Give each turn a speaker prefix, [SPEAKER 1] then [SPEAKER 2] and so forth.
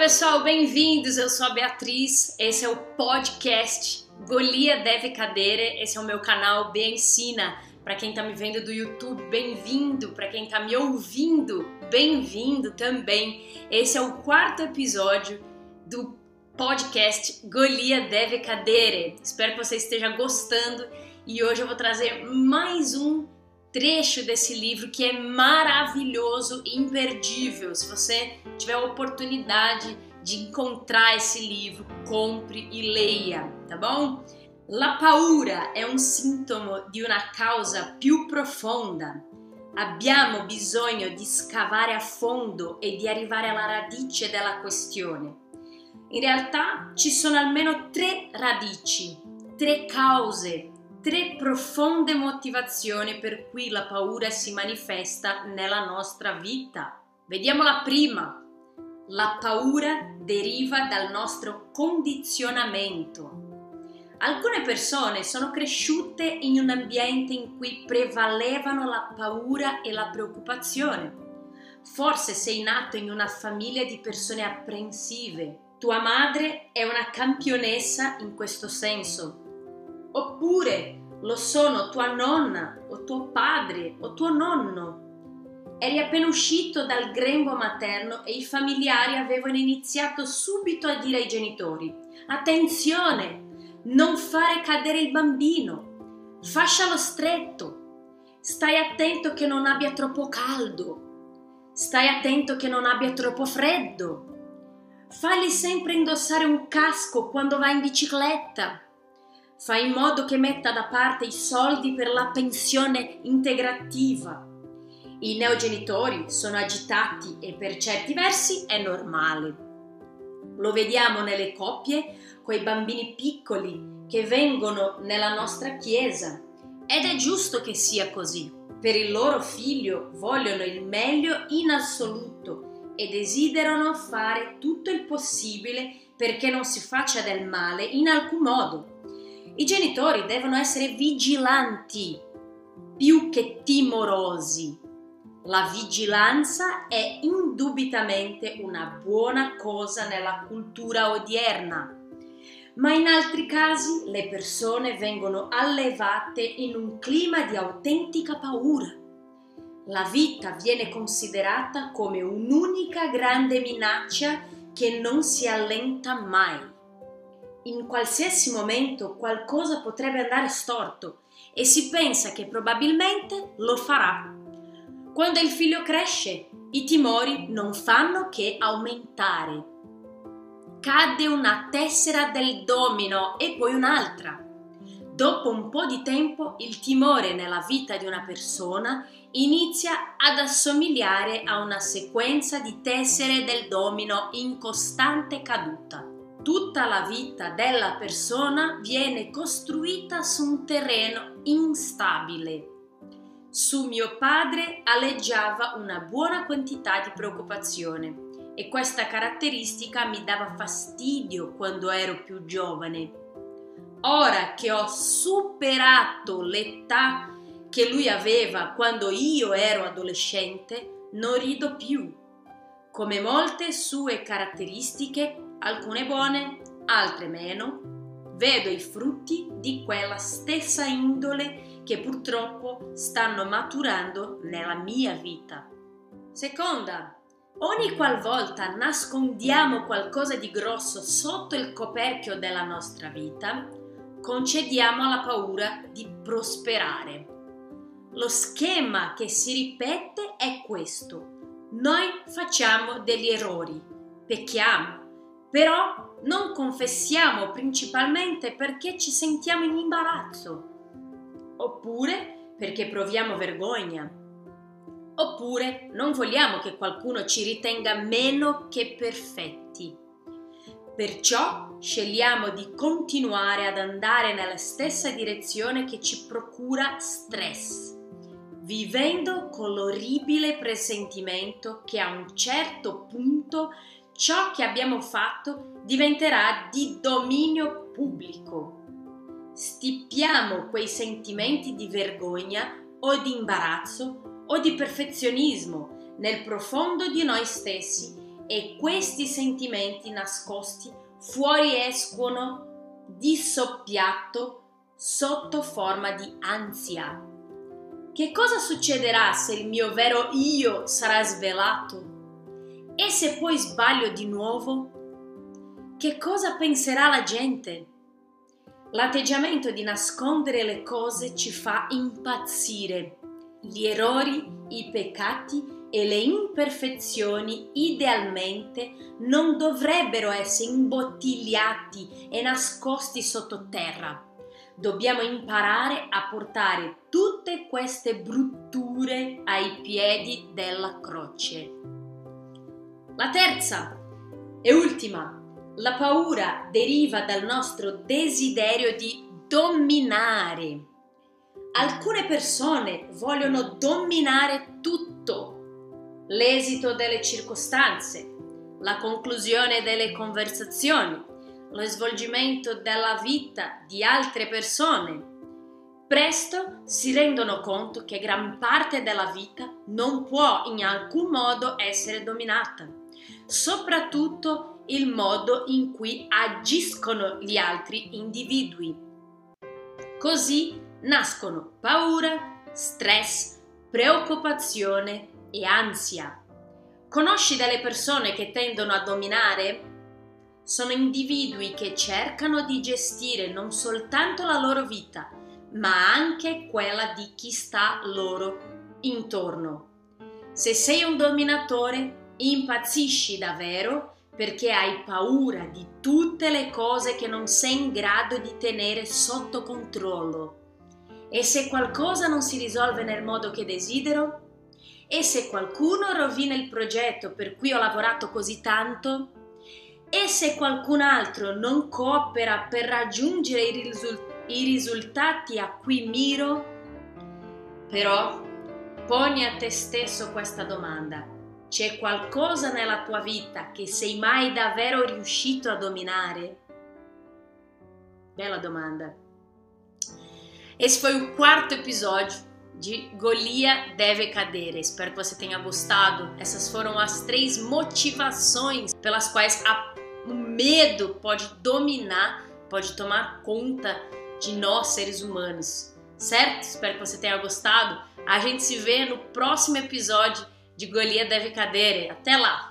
[SPEAKER 1] pessoal, bem-vindos. Eu sou a Beatriz. Esse é o podcast Golia Deve Cadeira. Esse é o meu canal B Ensina. Para quem está me vendo do YouTube, bem-vindo. Para quem está me ouvindo, bem-vindo também. Esse é o quarto episódio do podcast Golia Deve Cadeira. Espero que você esteja gostando e hoje eu vou trazer mais um trecho desse livro que é maravilhoso e imperdível. Se você tiver a oportunidade de encontrar esse livro, compre e leia, tá bom? La paura è un sintomo di una causa più profonda. Abbiamo bisogno di scavare a fondo e di arrivare alla radice della questione. In realtà ci sono almeno tre radici, tre cause tre profonde motivazioni per cui la paura si manifesta nella nostra vita. Vediamo la prima. La paura deriva dal nostro condizionamento. Alcune persone sono cresciute in un ambiente in cui prevalevano la paura e la preoccupazione. Forse sei nato in una famiglia di persone apprensive. Tua madre è una campionessa in questo senso Oppure lo sono tua nonna o tuo padre o tuo nonno. Eri appena uscito dal grembo materno e i familiari avevano iniziato subito a dire ai genitori: Attenzione, non fare cadere il bambino, fascialo stretto, stai attento che non abbia troppo caldo, stai attento che non abbia troppo freddo, fagli sempre indossare un casco quando va in bicicletta Fai in modo che metta da parte i soldi per la pensione integrativa. I neogenitori sono agitati e per certi versi è normale. Lo vediamo nelle coppie coi bambini piccoli che vengono nella nostra chiesa ed è giusto che sia così. Per il loro figlio vogliono il meglio in assoluto e desiderano fare tutto il possibile perché non si faccia del male in alcun modo. I genitori devono essere vigilanti più che timorosi. La vigilanza è indubbiamente una buona cosa nella cultura odierna, ma in altri casi le persone vengono allevate in un clima di autentica paura. La vita viene considerata come un'unica grande minaccia che non si allenta mai in qualsiasi momento qualcosa potrebbe andare storto e si pensa che probabilmente lo farà. Quando il figlio cresce, i timori non fanno che aumentare. Cade una tessera del domino e poi un'altra. Dopo un po' di tempo il timore nella vita di una persona inizia ad assomigliare a una sequenza di tessere del domino in costante caduta. Tutta la vita della persona viene costruita su un terreno instabile. Su mio padre aleggiava una buona quantità di preoccupazione e questa caratteristica mi dava fastidio quando ero più giovane. Ora che ho superato l'età che lui aveva quando io ero adolescente, non rido più. Come molte sue caratteristiche, alcune buone, altre meno, vedo i frutti di quella stessa indole che purtroppo stanno maturando nella mia vita. Seconda, ogni qualvolta nascondiamo qualcosa di grosso sotto il coperchio della nostra vita, concediamo alla paura di prosperare. Lo schema che si ripete è questo. Noi facciamo degli errori, pecchiamo, però non confessiamo principalmente perché ci sentiamo in imbarazzo, oppure perché proviamo vergogna, oppure non vogliamo che qualcuno ci ritenga meno che perfetti. Perciò scegliamo di continuare ad andare nella stessa direzione che ci procura stress, vivendo con l'orribile presentimento che a un certo punto ciò che abbiamo fatto diventerà di dominio pubblico. Stippiamo quei sentimenti di vergogna o di imbarazzo o di perfezionismo nel profondo di noi stessi e questi sentimenti nascosti fuoriescono di soppiatto sotto forma di ansia. Che cosa succederà se il mio vero io sarà svelato? E se poi sbaglio di nuovo? Che cosa penserà la gente? L'atteggiamento di nascondere le cose ci fa impazzire. Gli errori, i peccati e le imperfezioni idealmente non dovrebbero essere imbottigliati e nascosti sottoterra. Dobbiamo imparare a portare tutte queste brutture ai piedi della croce. La terza e ultima, la paura deriva dal nostro desiderio di dominare. Alcune persone vogliono dominare tutto l'esito delle circostanze, la conclusione delle conversazioni, lo svolgimento della vita di altre persone. Presto si rendono conto che gran parte della vita non può in alcun modo essere dominata, soprattutto il modo in cui agiscono gli altri individui. Così nascono paura, stress, preoccupazione e ansia. Conosci delle persone che tendono a dominare? Sono individui che cercano di gestire non soltanto la loro vita, ma anche quella di chi sta loro intorno. Se sei un dominatore, impazzisci davvero perché hai paura di tutte le cose che non sei in grado di tenere sotto controllo. E se qualcosa non si risolve nel modo che desidero, e se qualcuno rovina il progetto per cui ho lavorato così tanto? E se qualcun altro non coopera per raggiungere i, risul- i risultati a cui miro? Però poni a te stesso questa domanda. C'è qualcosa nella tua vita che sei mai davvero riuscito a dominare? Bella domanda. Esse foi o quarto episódio de Golia deve cadeira. Espero que você tenha gostado. Essas foram as três motivações pelas quais a, o medo pode dominar, pode tomar conta de nós seres humanos. Certo? Espero que você tenha gostado. A gente se vê no próximo episódio de Golia deve cadeira. Até lá!